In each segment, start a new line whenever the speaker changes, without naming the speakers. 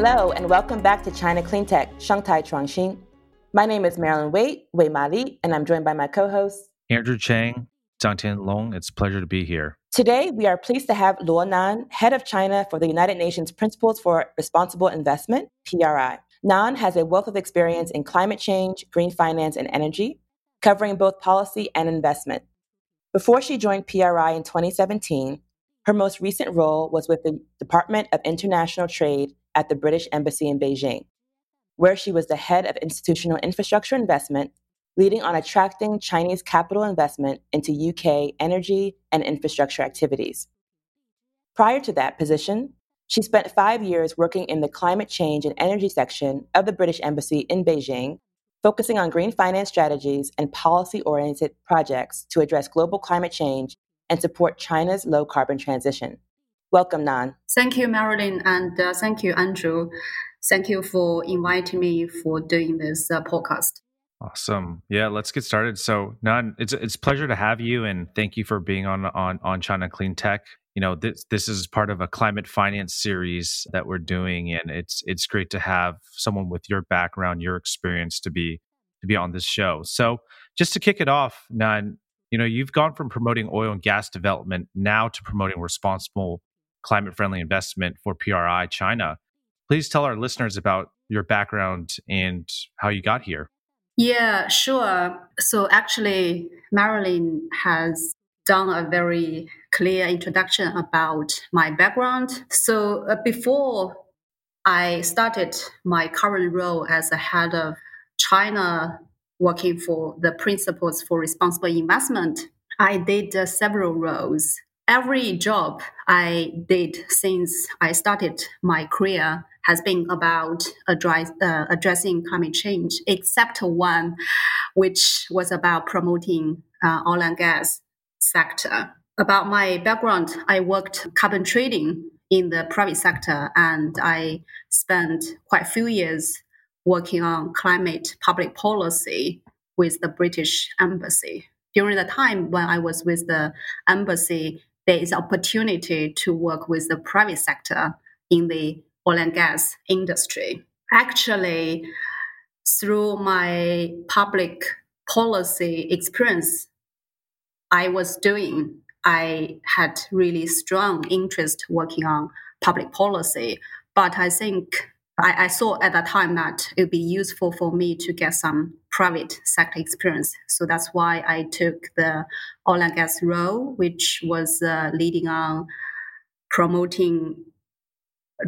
Hello, and welcome back to China Clean Tech, Shanghai Chuangxin. My name is Marilyn Wei, Wei Ma Li, and I'm joined by my co-host,
Andrew Chang, Zhangtian Long. It's a pleasure to be here.
Today, we are pleased to have Luo Nan, head of China for the United Nations Principles for Responsible Investment, PRI. Nan has a wealth of experience in climate change, green finance, and energy, covering both policy and investment. Before she joined PRI in 2017, her most recent role was with the Department of International Trade at the British Embassy in Beijing, where she was the head of institutional infrastructure investment, leading on attracting Chinese capital investment into UK energy and infrastructure activities. Prior to that position, she spent five years working in the climate change and energy section of the British Embassy in Beijing, focusing on green finance strategies and policy oriented projects to address global climate change and support China's low carbon transition. Welcome, Nan.
Thank you, Marilyn, and uh, thank you, Andrew. Thank you for inviting me for doing this uh, podcast.
Awesome. Yeah, let's get started. So, Nan, it's it's a pleasure to have you, and thank you for being on on on China Clean Tech. You know, this this is part of a climate finance series that we're doing, and it's it's great to have someone with your background, your experience, to be to be on this show. So, just to kick it off, Nan, you know, you've gone from promoting oil and gas development now to promoting responsible climate friendly investment for PRI China. Please tell our listeners about your background and how you got here.
Yeah, sure. So actually, Marilyn has done a very clear introduction about my background. So uh, before I started my current role as a head of China working for the Principles for Responsible Investment, I did uh, several roles every job I did since I started my career has been about address, uh, addressing climate change, except one, which was about promoting uh, oil and gas sector. About my background, I worked carbon trading in the private sector, and I spent quite a few years working on climate public policy with the British Embassy. During the time when I was with the embassy, there is opportunity to work with the private sector in the oil and gas industry. Actually, through my public policy experience I was doing, I had really strong interest working on public policy. But I think I, I saw at that time that it would be useful for me to get some private sector experience. So that's why I took the oil and gas role, which was uh, leading on promoting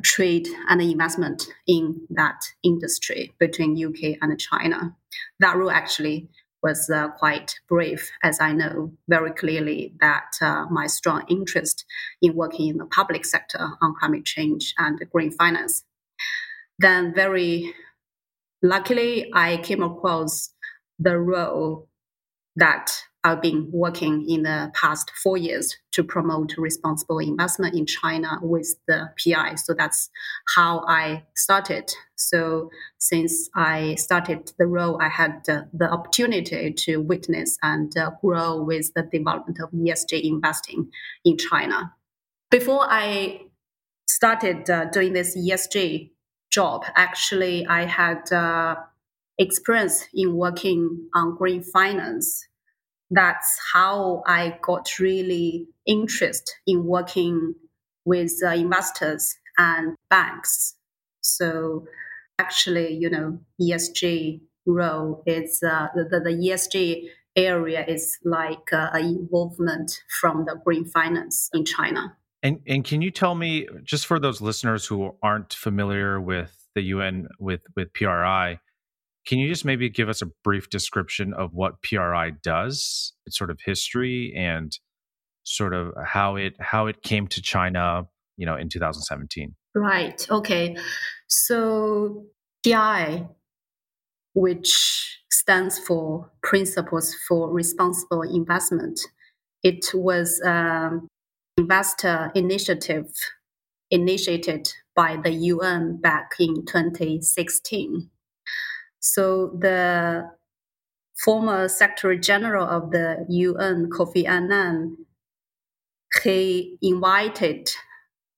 trade and investment in that industry between UK and China. That role actually was uh, quite brief, as I know very clearly that uh, my strong interest in working in the public sector on climate change and green finance then very luckily I came across the role that I've been working in the past four years to promote responsible investment in China with the PI. So that's how I started. So since I started the role, I had uh, the opportunity to witness and uh, grow with the development of ESG investing in China. Before I started uh, doing this ESG job. Actually, I had uh, experience in working on green finance. That's how I got really interest in working with uh, investors and banks. So actually, you know, ESG role is uh, the, the, ESG area is like uh, involvement from the green finance in China.
And and can you tell me just for those listeners who aren't familiar with the UN with with PRI, can you just maybe give us a brief description of what PRI does, its sort of history and sort of how it how it came to China, you know, in 2017?
Right. Okay. So PRI, which stands for Principles for Responsible Investment, it was um, investor initiative initiated by the UN back in 2016. So the former Secretary General of the UN, Kofi Annan, he invited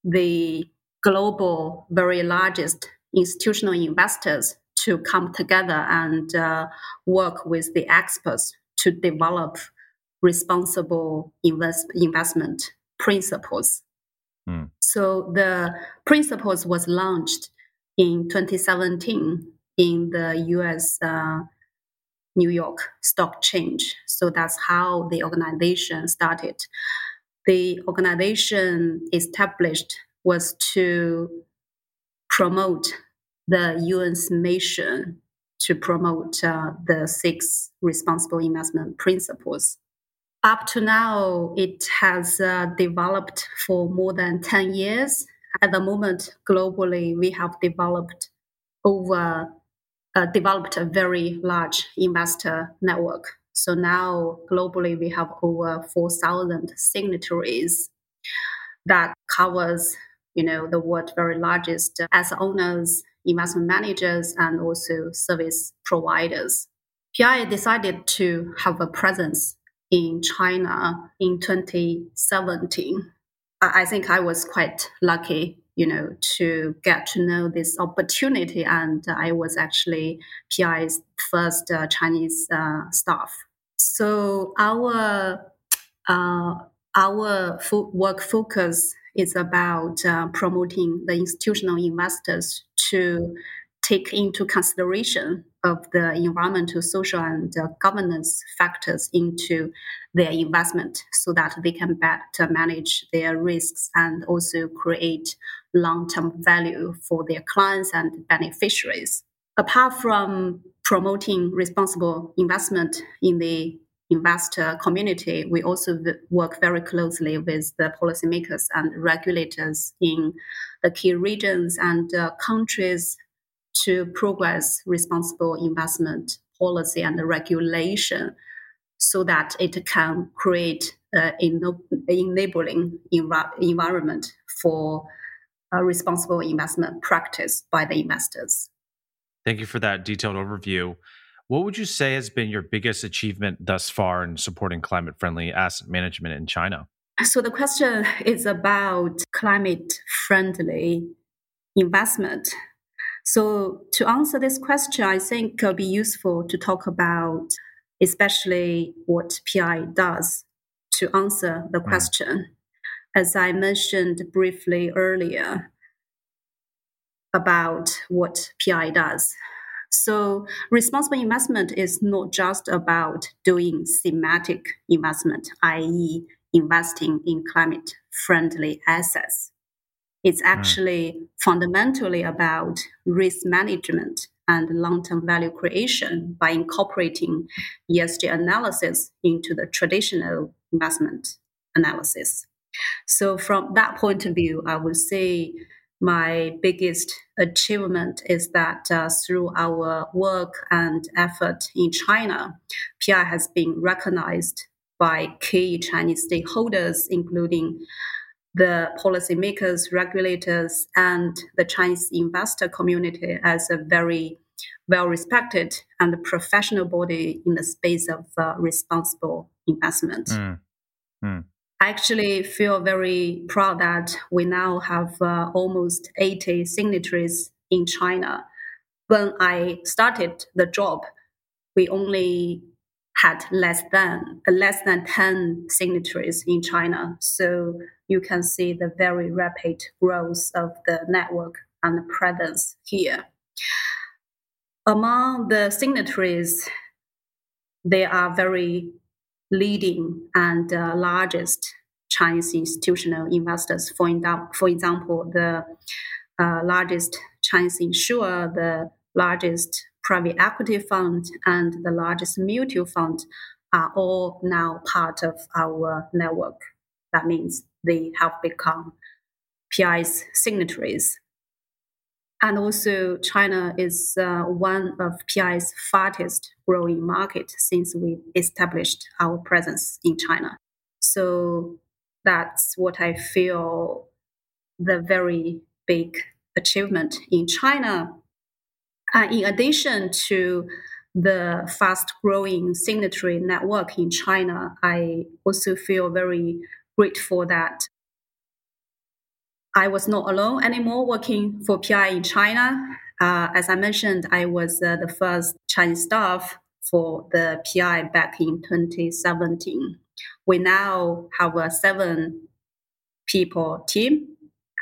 the global, very largest institutional investors to come together and uh, work with the experts to develop responsible invest- investment principles. Mm. So the principles was launched in 2017 in the U.S. Uh, New York Stock Exchange. So that's how the organization started. The organization established was to promote the UN's mission to promote uh, the six responsible investment principles. Up to now, it has uh, developed for more than 10 years. At the moment, globally, we have developed over uh, developed a very large investor network. So now globally we have over 4,000 signatories that covers, you know, the world very largest asset owners, investment managers, and also service providers. PI decided to have a presence in China in 2017. I think I was quite lucky you know, to get to know this opportunity. And I was actually PI's first uh, Chinese uh, staff. So our uh, our fo- work focus is about uh, promoting the institutional investors to take into consideration of the environmental, social, and uh, governance factors into their investment so that they can better manage their risks and also create long-term value for their clients and beneficiaries. Apart from promoting responsible investment in the investor community, we also work very closely with the policymakers and regulators in the key regions and uh, countries to progress responsible investment policy and regulation so that it can create an enabling environment for a responsible investment practice by the investors.
Thank you for that detailed overview. What would you say has been your biggest achievement thus far in supporting climate friendly asset management in China?
So, the question is about climate friendly investment. So, to answer this question, I think it'll be useful to talk about especially what PI does to answer the hmm. question. Mm. As I mentioned briefly earlier about what PI does. So, responsible investment is not just about doing thematic investment, i.e., investing in climate friendly assets. It's hmm. actually mm. fundamentally about risk management and long term value creation by incorporating ESG analysis into the traditional investment analysis. So, from that point of view, I would say my biggest achievement is that uh, through our work and effort in China, PI has been recognized by key Chinese stakeholders, including the policymakers, regulators, and the Chinese investor community as a very well respected and professional body in the space of uh, responsible investment. Mm. Mm. I actually feel very proud that we now have uh, almost 80 signatories in China. When I started the job, we only had less than less than 10 signatories in China. So you can see the very rapid growth of the network and presence here. Among the signatories, they are very leading and uh, largest Chinese institutional investors. For, for example, the uh, largest Chinese insurer, the largest private equity fund, and the largest mutual fund are all now part of our network. That means they have become PI's signatories. And also, China is uh, one of PI's fastest growing market since we established our presence in China. So that's what I feel the very big achievement in China. Uh, in addition to the fast growing signatory network in China, I also feel very grateful that I was not alone anymore working for PI in China. Uh, as I mentioned, I was uh, the first Chinese staff for the PI back in 2017. We now have a seven people team,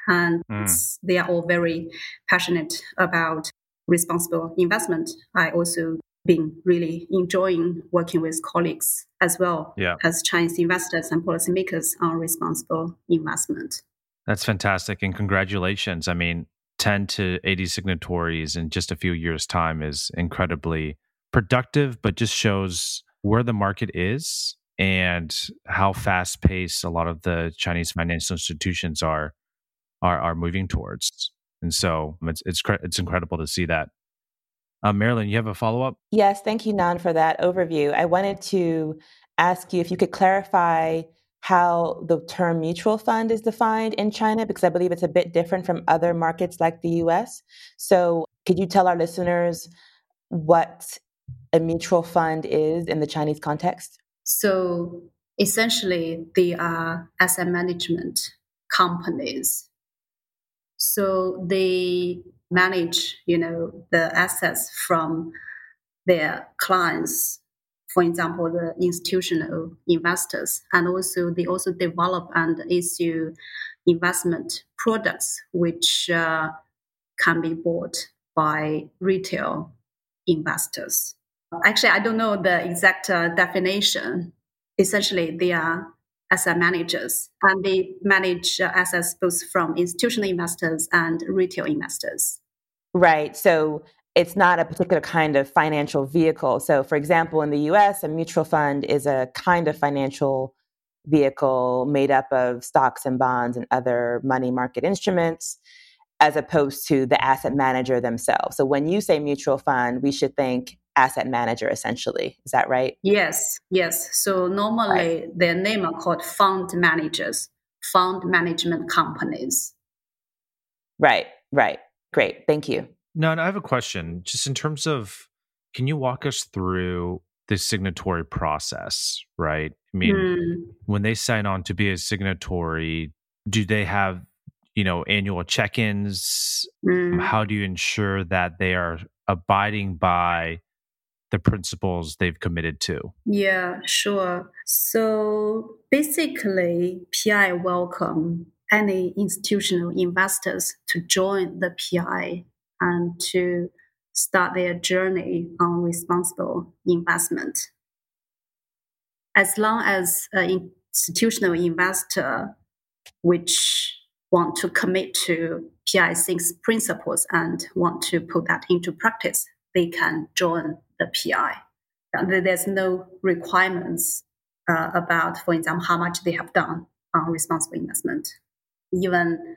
and mm. they are all very passionate about responsible investment. I also been really enjoying working with colleagues as well
yeah.
as Chinese investors and policymakers on responsible investment.
That's fantastic. And congratulations. I mean, 10 to 80 signatories in just a few years' time is incredibly productive, but just shows where the market is and how fast paced a lot of the Chinese financial institutions are are, are moving towards. And so it's it's it's incredible to see that. Uh, Marilyn, you have a follow up?
Yes, thank you, Nan, for that overview. I wanted to ask you if you could clarify how the term mutual fund is defined in China, because I believe it's a bit different from other markets like the US. So, could you tell our listeners what a mutual fund is in the Chinese context?
So, essentially, they are asset management companies. So, they manage, you know, the assets from their clients for example, the institutional investors, and also they also develop and issue investment products which uh, can be bought by retail investors. Actually, I don't know the exact uh, definition. Essentially, they are asset managers and they manage uh, assets both from institutional investors and retail investors.
Right. So it's not a particular kind of financial vehicle. So, for example, in the US, a mutual fund is a kind of financial vehicle made up of stocks and bonds and other money market instruments, as opposed to the asset manager themselves. So, when you say mutual fund, we should think asset manager essentially. Is that right?
Yes, yes. So, normally right. their name are called fund managers, fund management companies.
Right, right. Great. Thank you.
No, and I have a question. Just in terms of, can you walk us through the signatory process? Right. I mean, mm. when they sign on to be a signatory, do they have you know annual check-ins? Mm. How do you ensure that they are abiding by the principles they've committed to?
Yeah, sure. So basically, PI welcome any institutional investors to join the PI and to start their journey on responsible investment. As long as an institutional investor which want to commit to PI six principles and want to put that into practice, they can join the PI. There's no requirements uh, about, for example, how much they have done on responsible investment. Even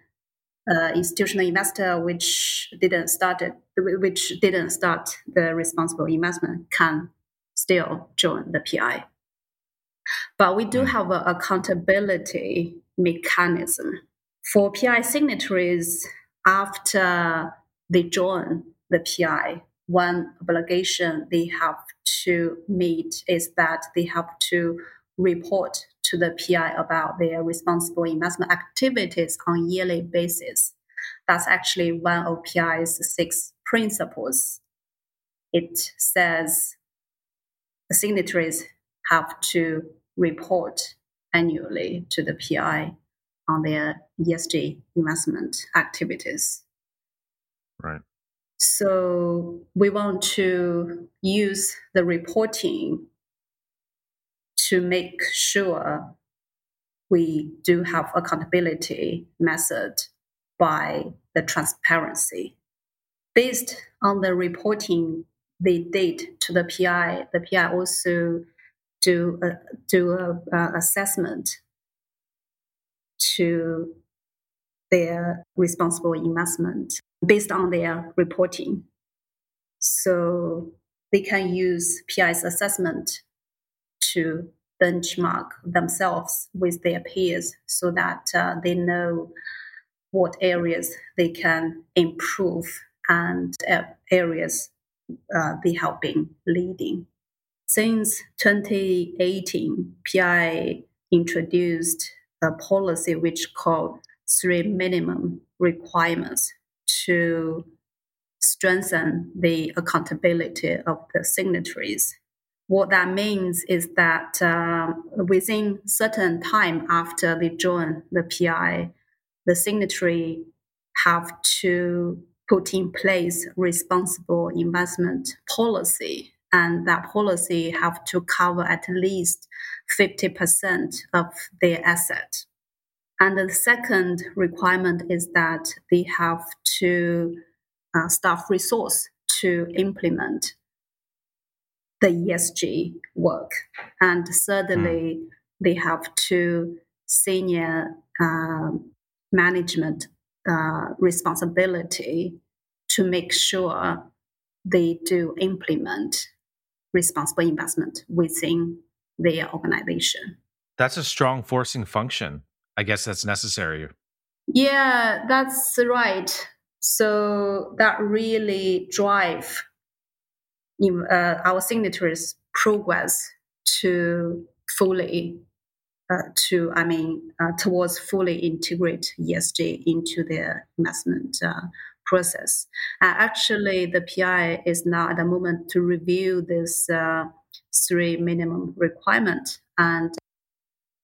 uh, institutional investor which didn't start it, which didn't start the responsible investment can still join the PI. But we do hmm. have an accountability mechanism for PI signatories after they join the PI. One obligation they have to meet is that they have to report to the PI about their responsible investment activities on yearly basis. That's actually one of PI's six principles. It says the signatories have to report annually to the PI on their ESG investment activities.
Right.
So we want to use the reporting to make sure we do have accountability method by the transparency. Based on the reporting they did to the PI, the PI also do a, do a, a assessment to their responsible investment based on their reporting. So they can use PI's assessment to benchmark themselves with their peers so that uh, they know what areas they can improve and uh, areas uh, they have been leading. Since 2018, PI introduced a policy which called three minimum requirements to strengthen the accountability of the signatories. What that means is that uh, within certain time after they join the PI, the signatory have to put in place responsible investment policy and that policy have to cover at least 50% of their asset. And the second requirement is that they have to uh, staff resource to implement the ESG work. And thirdly, mm. they have to senior uh, management uh, responsibility to make sure they do implement responsible investment within their organization.
That's a strong forcing function. I guess that's necessary.
Yeah, that's right. So that really drive uh, our signatories progress to fully uh, to I mean uh, towards fully integrate ESG into their investment uh, process. actually, the PI is now at the moment to review this uh, three minimum requirement, and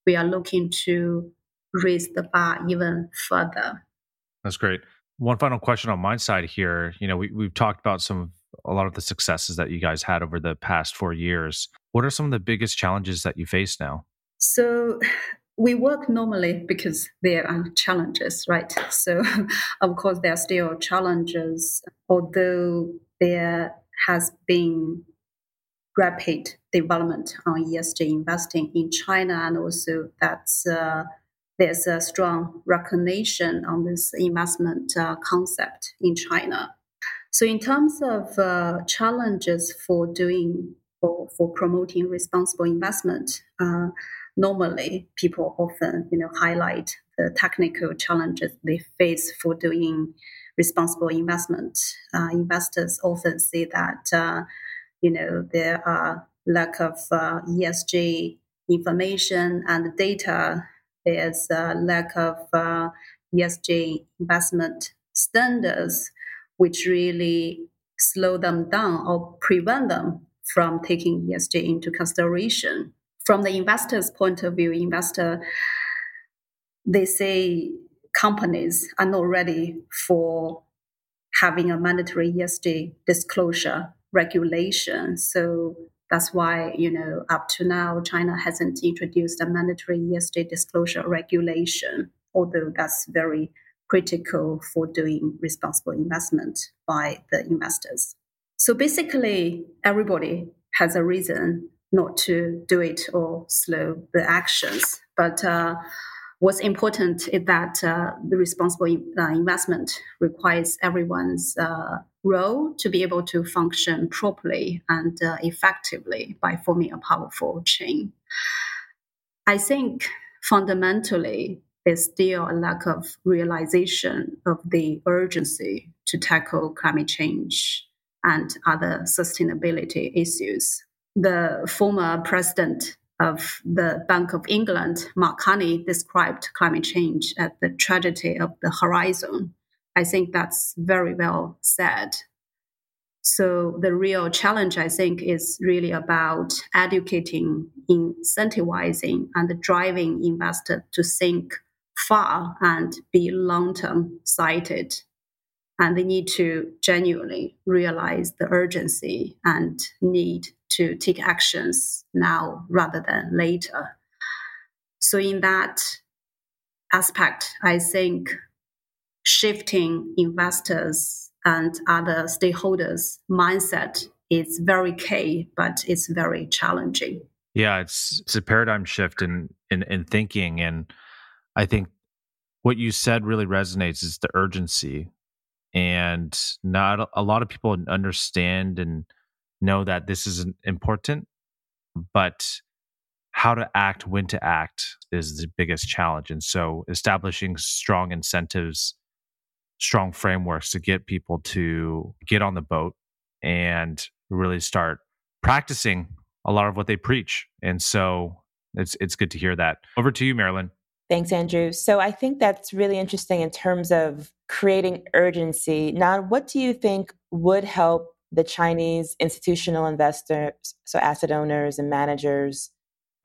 we are looking to raise the bar even further.
That's great. One final question on my side here. You know, we, we've talked about some a lot of the successes that you guys had over the past four years. What are some of the biggest challenges that you face now?
So, we work normally because there are challenges, right? So, of course, there are still challenges, although there has been rapid development on ESG investing in China, and also that's uh, there's a strong recognition on this investment uh, concept in China. So, in terms of uh, challenges for doing for, for promoting responsible investment, uh, normally people often you know highlight the technical challenges they face for doing responsible investment. Uh, investors often say that uh, you know there are lack of uh, ESG information and data. There's a lack of uh, ESG investment standards, which really slow them down or prevent them from taking ESG into consideration from the investor's point of view, investor they say companies are not ready for having a mandatory ESG disclosure regulation. So that's why, you know, up to now, China hasn't introduced a mandatory ESG disclosure regulation, although that's very critical for doing responsible investment by the investors. So basically, everybody has a reason not to do it or slow the actions. But uh, what's important is that uh, the responsible uh, investment requires everyone's uh, role to be able to function properly and uh, effectively by forming a powerful chain. I think fundamentally, there's still a lack of realization of the urgency to tackle climate change and other sustainability issues the former president of the Bank of England, Mark Carney, described climate change as the tragedy of the horizon. I think that's very well said. So the real challenge, I think, is really about educating, incentivizing, and driving investors to think far and be long-term sighted. And they need to genuinely realize the urgency and need to take actions now rather than later. So, in that aspect, I think shifting investors and other stakeholders' mindset is very key, but it's very challenging.
Yeah, it's it's a paradigm shift in in, in thinking, and I think what you said really resonates is the urgency, and not a lot of people understand and know that this is important, but how to act, when to act is the biggest challenge. And so establishing strong incentives, strong frameworks to get people to get on the boat and really start practicing a lot of what they preach. And so it's it's good to hear that. Over to you, Marilyn.
Thanks, Andrew. So I think that's really interesting in terms of creating urgency. Now, what do you think would help the Chinese institutional investors, so asset owners and managers,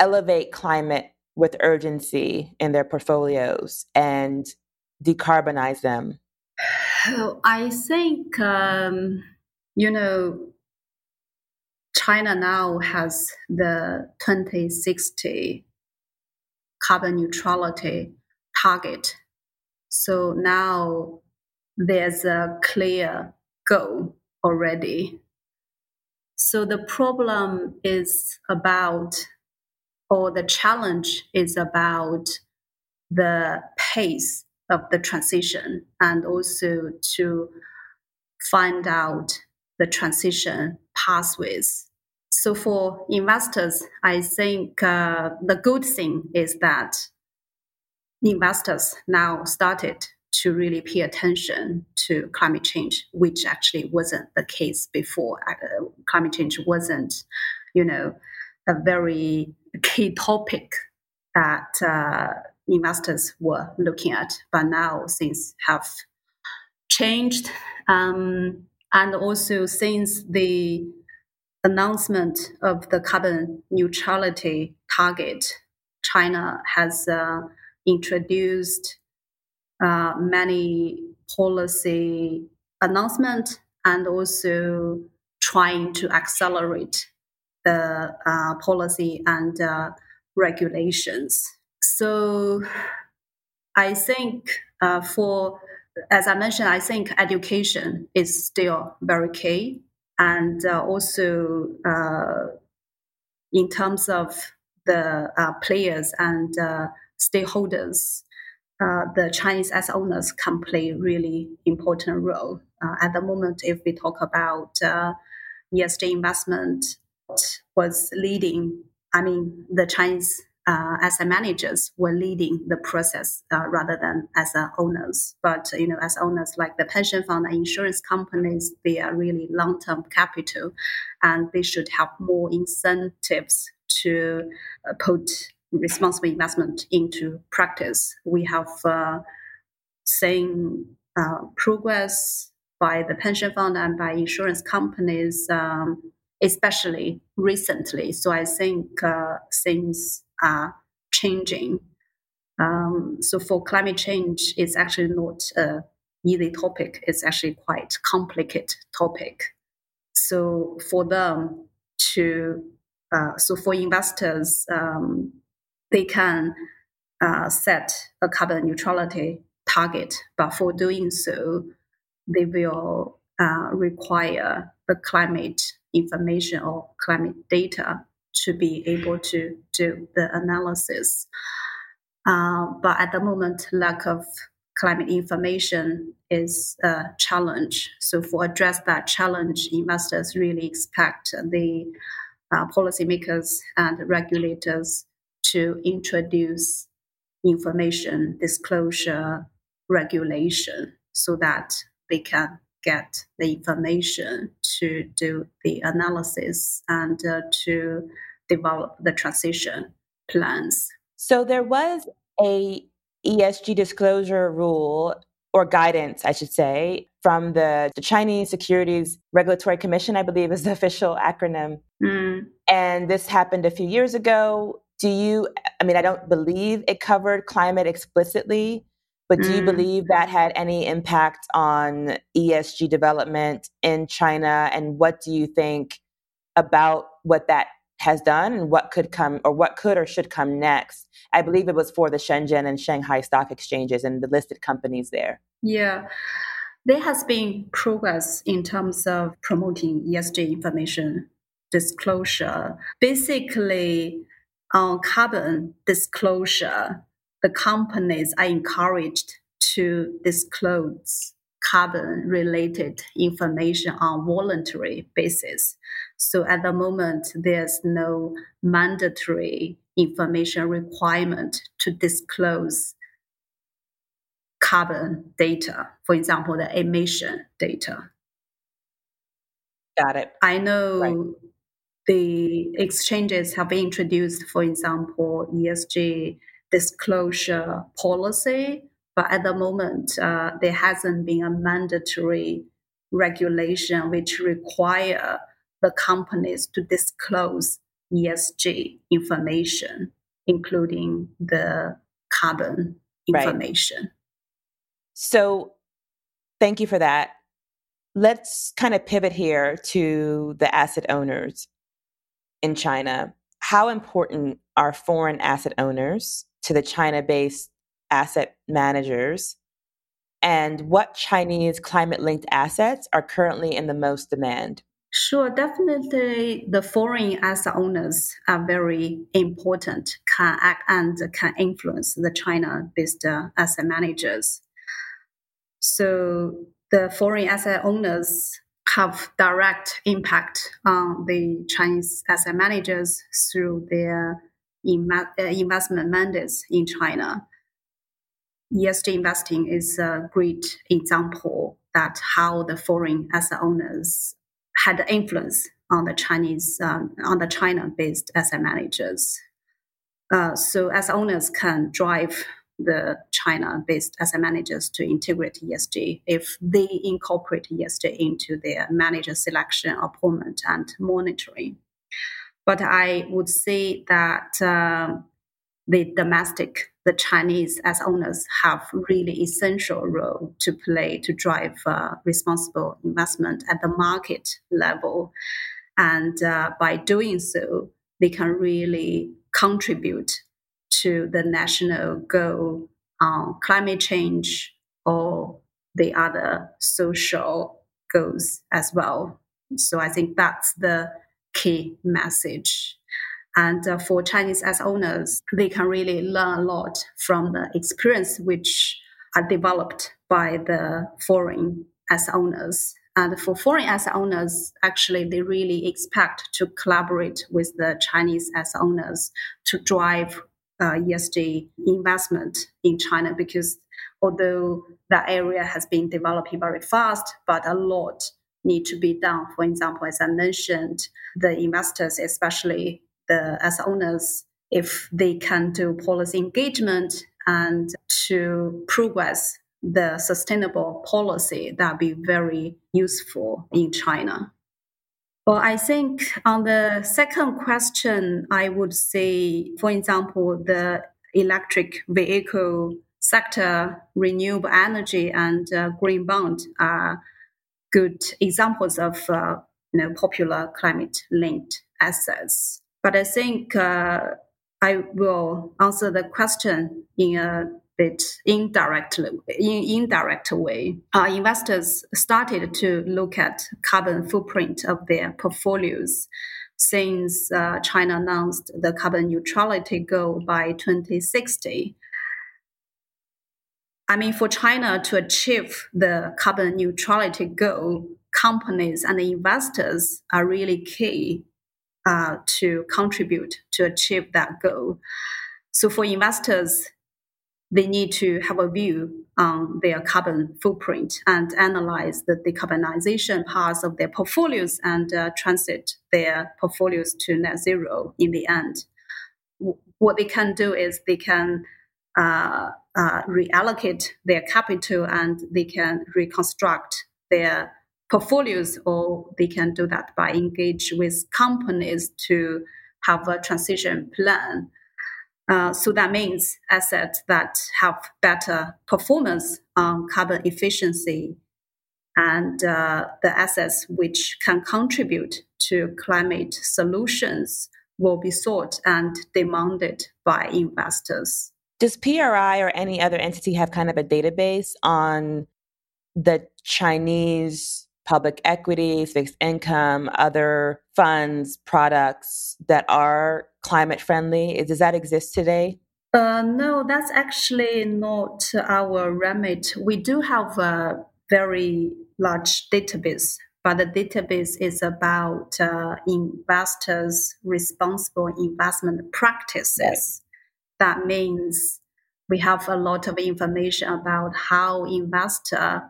elevate climate with urgency in their portfolios and decarbonize them?
I think, um, you know, China now has the 2060 carbon neutrality target. So now there's a clear goal already. So the problem is about, or the challenge is about the pace of the transition and also to find out the transition pathways. So for investors, I think uh, the good thing is that investors now started to really pay attention to climate change, which actually wasn't the case before. Uh, climate change wasn't, you know, a very key topic that uh, investors were looking at, but now things have changed. Um, and also since the announcement of the carbon neutrality target, China has uh, introduced uh, many policy announcements and also trying to accelerate the uh, policy and uh, regulations. So I think uh, for, as I mentioned, I think education is still very key. And uh, also uh, in terms of the uh, players and stakeholders, the Chinese as owners can play really important role. at the moment, if we talk about ESG investment, was leading, I mean, the Chinese uh, asset managers were leading the process uh, rather than as uh, owners. But you know, as owners like the pension fund and insurance companies, they are really long-term capital, and they should have more incentives to uh, put responsible investment into practice. We have uh, seen uh, progress by the pension fund and by insurance companies. Um, especially recently. So I think uh, things are changing. Um, so for climate change, it's actually not a easy topic. It's actually quite complicated topic. So for them to, uh, so for investors, um, they can uh, set a carbon neutrality target, but for doing so, they will uh, require the climate information or climate data to be able to do the analysis. Uh, but at the moment, lack of climate information is a challenge. So for address that challenge, investors really expect the uh, policymakers and regulators to introduce information disclosure regulation so that they can get the information to do the analysis and uh, to develop the transition plans.
So there was a ESG disclosure rule or guidance, I should say, from the, the Chinese Securities Regulatory Commission, I believe is the official acronym. Mm. And this happened a few years ago. Do you, I mean, I don't believe it covered climate explicitly, but do you mm. believe that had any impact on ESG development in China? And what do you think about what that has done and what could come or what could or should come next? I believe it was for the Shenzhen and Shanghai stock exchanges and the listed companies there.
Yeah. There has been progress in terms of promoting ESG information disclosure. Basically, on carbon disclosure, the companies are encouraged to disclose carbon related information on voluntary basis. So at the moment, there's no mandatory information requirement to disclose carbon data, for example, the emission data.
Got it.
I know right. the exchanges have introduced, for example, ESG disclosure policy, but at the moment, uh, there hasn't been a mandatory regulation which require the companies to disclose ESG information, including the carbon information. Right.
So, thank you for that. Let's kind of pivot here to the asset owners in China. How important are foreign asset owners to the China based asset managers? And what Chinese climate linked assets are currently in the most demand?
Sure, definitely the foreign asset owners are very important, can act and can influence the China based uh, asset managers. So the foreign asset owners have direct impact on the Chinese asset managers through their investment mandates in China. ESG investing is a great example that how the foreign asset owners had influence on the Chinese um, on the China-based asset managers. Uh, so asset owners can drive the China-based asset managers to integrate ESG if they incorporate ESG into their manager selection, appointment, and monitoring. But I would say that um, the domestic, the Chinese as owners have really essential role to play to drive uh, responsible investment at the market level. And uh, by doing so, they can really contribute to the national goal on climate change or the other social goals as well. So I think that's the key message. And uh, for Chinese as owners, they can really learn a lot from the experience which are developed by the foreign as owners. And for foreign as owners, actually, they really expect to collaborate with the Chinese as owners to drive uh, ESG investment in China because although that area has been developing very fast, but a lot need to be done. For example, as I mentioned, the investors, especially the as owners, if they can do policy engagement and to progress the sustainable policy, that'd be very useful in China. Well, I think on the second question, I would say, for example, the electric vehicle sector, renewable energy, and uh, green bond are good examples of uh, you know popular climate linked assets. But I think uh, I will answer the question in a bit indirectly, in indirect way. Uh, investors started to look at carbon footprint of their portfolios since uh, China announced the carbon neutrality goal by 2060. I mean, for China to achieve the carbon neutrality goal, companies and investors are really key uh, to contribute to achieve that goal. So for investors, they need to have a view on their carbon footprint and analyze the decarbonization parts of their portfolios and uh, transit their portfolios to net zero in the end. what they can do is they can uh, uh, reallocate their capital and they can reconstruct their portfolios, or they can do that by engage with companies to have a transition plan. Uh, so that means assets that have better performance on carbon efficiency and uh, the assets which can contribute to climate solutions will be sought and demanded by investors.
Does PRI or any other entity have kind of a database on the Chinese public equities, fixed income, other funds, products that are climate friendly? Does that exist today?
Uh, no, that's actually not our remit. We do have a very large database, but the database is about uh, investors' responsible investment practices. That means we have a lot of information about how investors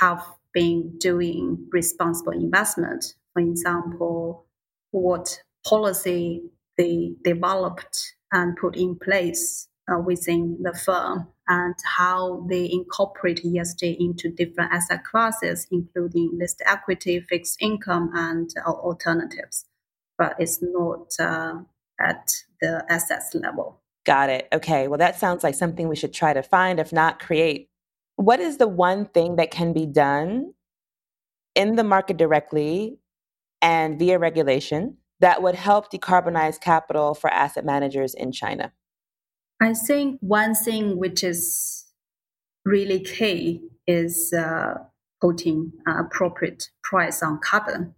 have been doing responsible investment. For example, what policy they developed and put in place uh, within the firm and how they incorporate ESG into different asset classes, including listed equity, fixed income, and uh, alternatives. But it's not uh, at the assets level.
Got it. Okay. Well, that sounds like something we should try to find, if not create. What is the one thing that can be done in the market directly and via regulation that would help decarbonize capital for asset managers in China?
I think one thing which is really key is uh, putting appropriate price on carbon,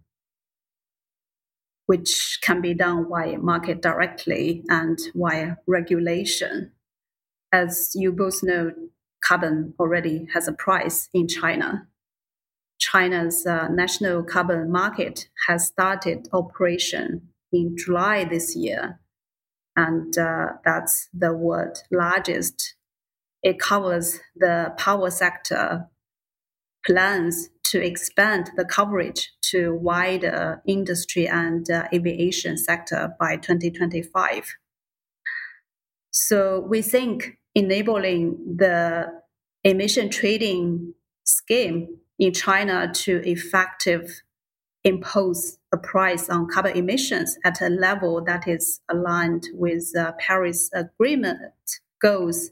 which can be done via market directly and via regulation. As you both know, carbon already has a price in China. China's uh, national carbon market has started operation in July this year and uh, that's the world largest. It covers the power sector plans to expand the coverage to wider industry and uh, aviation sector by 2025. So we think enabling the emission trading scheme in China to effective impose a price on carbon emissions at a level that is aligned with the Paris Agreement goals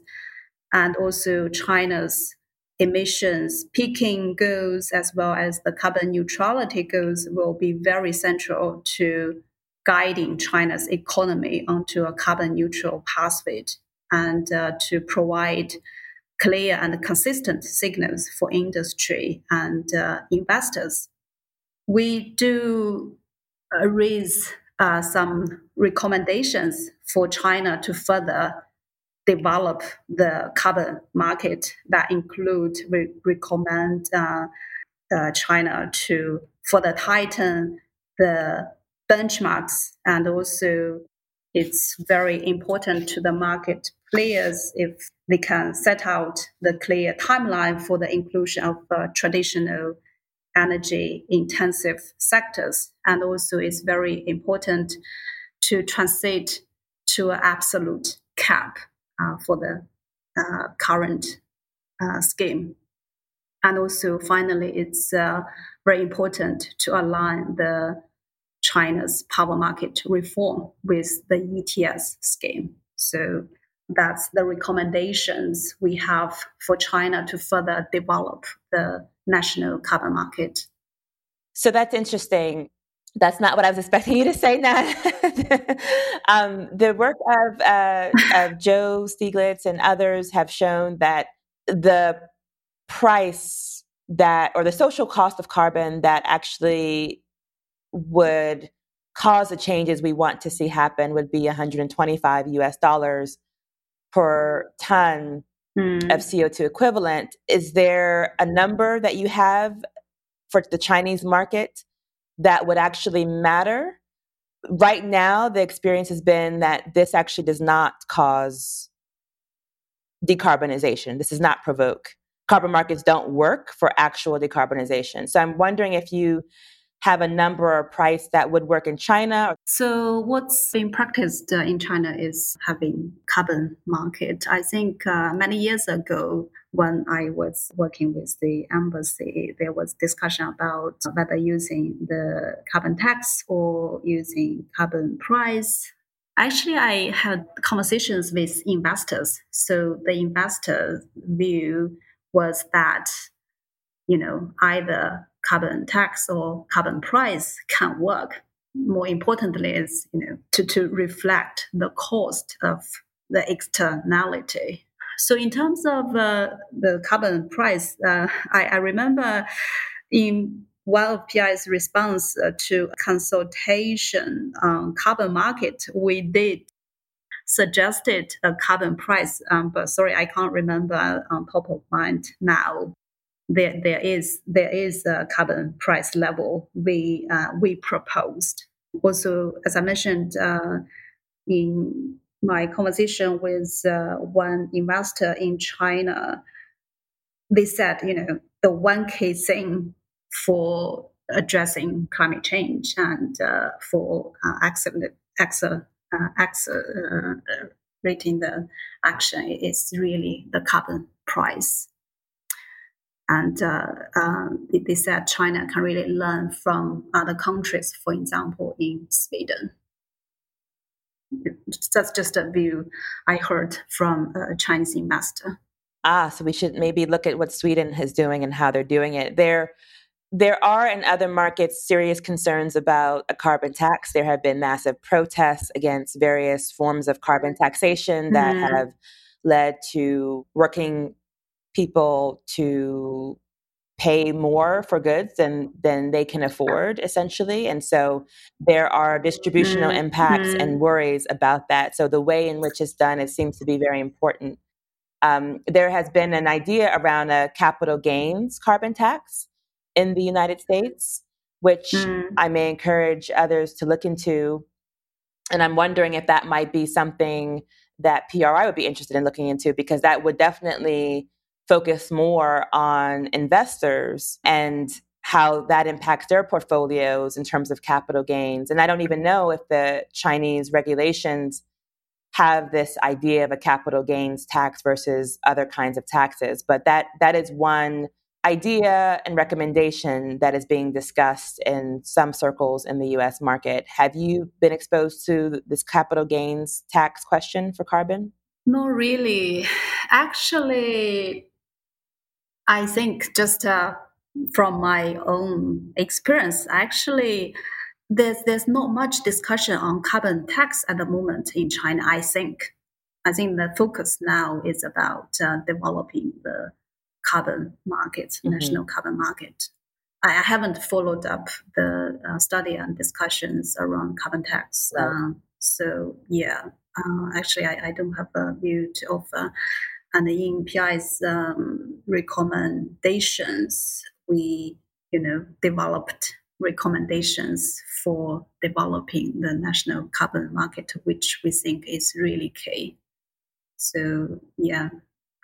and also China's emissions peaking goals as well as the carbon neutrality goals will be very central to guiding China's economy onto a carbon neutral pathway and uh, to provide clear and consistent signals for industry and uh, investors. We do uh, raise uh, some recommendations for China to further develop the carbon market that include we recommend uh, uh, China to further tighten the benchmarks and also it's very important to the market players if they can set out the clear timeline for the inclusion of uh, traditional energy intensive sectors. And also, it's very important to translate to an absolute cap for the uh, current uh, scheme. And also, finally, it's uh, very important to align the China's power market reform with the ETS scheme. So that's the recommendations we have for China to further develop the national carbon market.
So that's interesting. That's not what I was expecting you to say, Nat. um, the work of, uh, of Joe Stiglitz and others have shown that the price that, or the social cost of carbon that actually would cause the changes we want to see happen would be 125 US dollars per ton mm. of CO2 equivalent. Is there a number that you have for the Chinese market that would actually matter? Right now, the experience has been that this actually does not cause decarbonization. This does not provoke. Carbon markets don't work for actual decarbonization. So I'm wondering if you have a number or price that would work in China?
So what's been practiced uh, in China is having carbon market. I think uh, many years ago, when I was working with the embassy, there was discussion about whether using the carbon tax or using carbon price. Actually, I had conversations with investors. So the investor view was that, you know, either carbon tax or carbon price can work. More importantly, is you know to, to reflect the cost of the externality. So in terms of uh, the carbon price, uh, I, I, remember in one of PRI's response uh, to consultation on carbon market, we did suggested a carbon price, um, but sorry, I can't remember on top of mind now there there is there is a carbon price level we uh, we proposed. Also, as I mentioned uh, in my conversation with uh, one investor in China, they said, you know, the one key thing for addressing climate change and uh, for uh, accelerate, uh, accelerating the action is really the carbon price. And uh, uh, they said China can really learn from other countries, for example, in Sweden. That's just a view I heard from a Chinese investor.
Ah, so we should maybe look at what Sweden is doing and how they're doing it. There, there are in other markets serious concerns about a carbon tax. There have been massive protests against various forms of carbon taxation that mm-hmm. have led to working people to pay more for goods than than they can afford essentially and so there are distributional mm-hmm. impacts and mm-hmm. worries about that so the way in which it's done it seems to be very important um, there has been an idea around a capital gains carbon tax in the united states which mm. i may encourage others to look into and i'm wondering if that might be something that pri would be interested in looking into because that would definitely focus more on investors and how that impacts their portfolios in terms of capital gains. And I don't even know if the Chinese regulations have this idea of a capital gains tax versus other kinds of taxes. But that that is one idea and recommendation that is being discussed in some circles in the US market. Have you been exposed to this capital gains tax question for carbon?
Not really. Actually, I think just uh, from my own experience, actually, there's there's not much discussion on carbon tax at the moment in China. I think, I think the focus now is about uh, developing the carbon market, mm-hmm. national carbon market. I haven't followed up the uh, study and discussions around carbon tax. Right. Um, so yeah, uh, actually, I, I, don't have a view to offer. And in PRI's um, recommendations, we, you know, developed recommendations for developing the national carbon market, which we think is really key. So, yeah,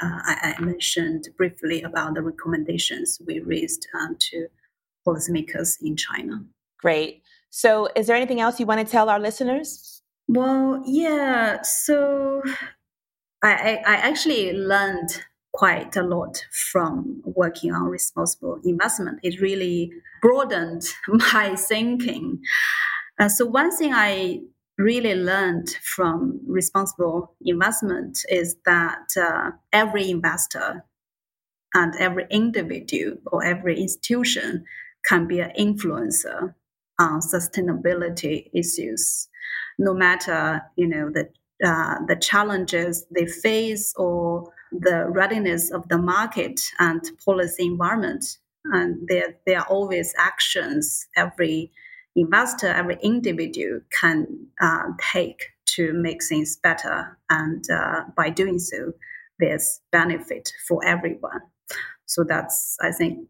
uh, I, I, mentioned briefly about the recommendations we raised um, to policymakers in China.
Great. So, is there anything else you want to tell our listeners?
Well, yeah. So, I, I actually learned quite a lot from working on responsible investment. It really broadened my thinking. Uh, so, one thing I really learned from responsible investment is that uh, every investor and every individual or every institution can be an influencer on sustainability issues no matter you know the uh, the challenges they face or the readiness of the market and policy environment. And there, there are always actions every investor, every individual can uh, take to make things better. And uh, by doing so, there's benefit for everyone. So that's, I think,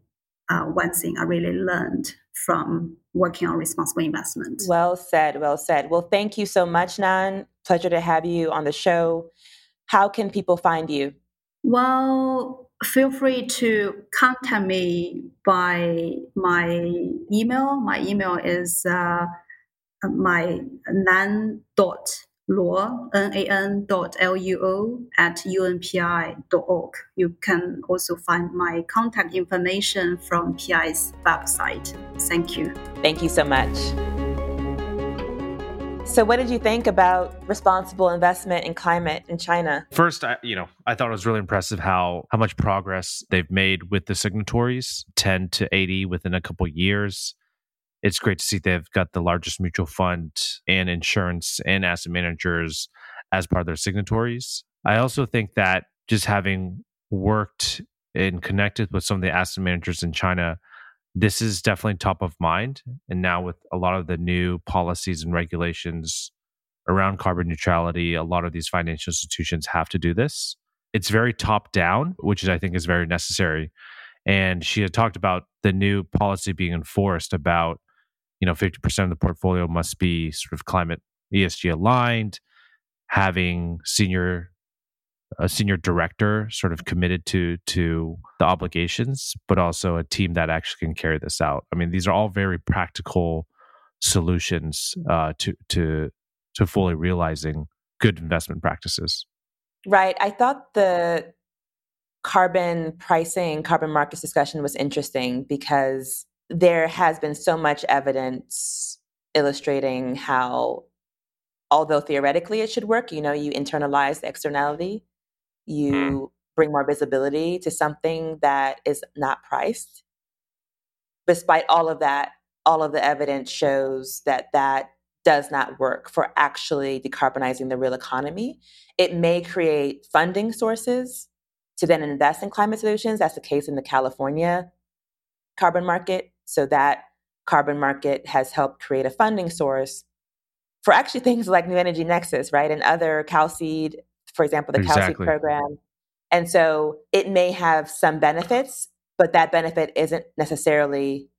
uh, one thing I really learned from working on responsible investment.
Well said, well said. Well, thank you so much, Nan. Pleasure to have you on the show. How can people find you?
Well, feel free to contact me by my email. My email is uh, my nan dot luo, N-A-N dot L-U-O at unpri dot org. You can also find my contact information from PRI's website. Thank you.
Thank you so much. So, what did you think about responsible investment in climate in China?
First, I, you know, I thought it was really impressive how how much progress they've made with the signatories, ten to eighty within a couple years it's great to see they've got the largest mutual fund and insurance and asset managers as part of their signatories. I also think that just having worked and connected with some of the asset managers in China, this is definitely top of mind. And now, with a lot of the new policies and regulations around carbon neutrality, a lot of these financial institutions have to do this. It's very top down, which I think is very necessary. And she had talked about the new policy being enforced about you know 50% of the portfolio must be sort of climate ESG aligned, having senior a senior director sort of committed to to the obligations, but also a team that actually can carry this out. I mean, these are all very practical solutions uh, to to to fully realizing good investment practices.
Right. I thought the carbon pricing, carbon markets discussion was interesting because there has been so much evidence illustrating how, although theoretically it should work, you know, you internalize the externality, you mm. bring more visibility to something that is not priced. Despite all of that, all of the evidence shows that that does not work for actually decarbonizing the real economy. It may create funding sources to then invest in climate solutions. That's the case in the California carbon market. So that carbon market has helped create a funding source for actually things like New Energy Nexus, right? And other CalSeed, for example, the exactly. CalSeed program. And so it may have some benefits, but that benefit isn't necessarily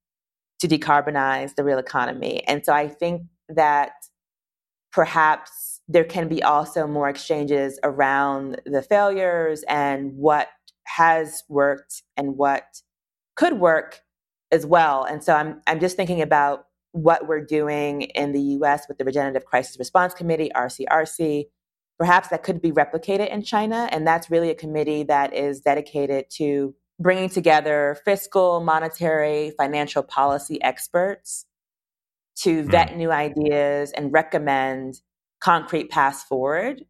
to decarbonize the real economy. And so I think that perhaps there can be also more exchanges around the failures and what has worked and what could work as well. And so I'm I'm just thinking about what we're doing in the US with the Regenerative Crisis Response Committee, RCRC. Perhaps that could be replicated in China. And that's really a committee that is dedicated to bringing together fiscal, monetary, financial policy experts to hmm. vet new ideas and recommend concrete paths forward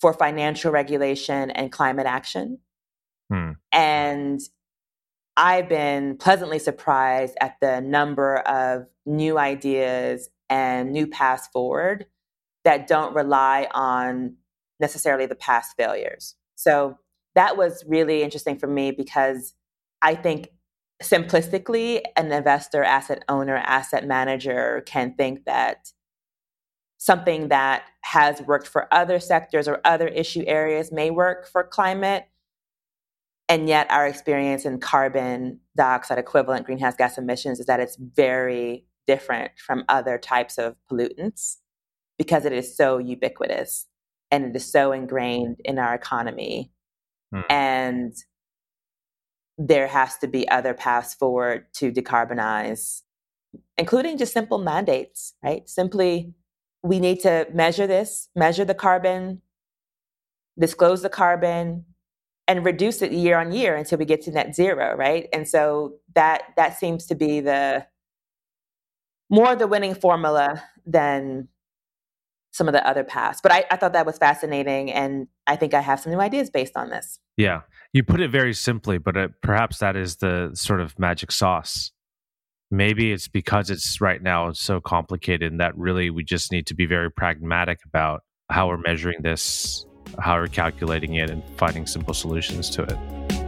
for financial regulation and climate action. Mm. And I've been pleasantly surprised at the number of new ideas and new paths forward that don't rely on necessarily the past failures. So that was really interesting for me because I think simplistically, an investor, asset owner, asset manager can think that something that has worked for other sectors or other issue areas may work for climate. And yet, our experience in carbon dioxide equivalent greenhouse gas emissions is that it's very different from other types of pollutants because it is so ubiquitous and it is so ingrained in our economy. Hmm. And there has to be other paths forward to decarbonize, including just simple mandates, right? Simply, we need to measure this, measure the carbon, disclose the carbon, and reduce it year on year until we get to net zero, right? And so that that seems to be the more the winning formula than some of the other paths. But I, I thought that was fascinating, and I think I have some new ideas based on this.
Yeah, you put it very simply, but it, perhaps that is the sort of magic sauce. Maybe it's because it's right now so complicated and that really we just need to be very pragmatic about how we're measuring this, how we're calculating it, and finding simple solutions to it.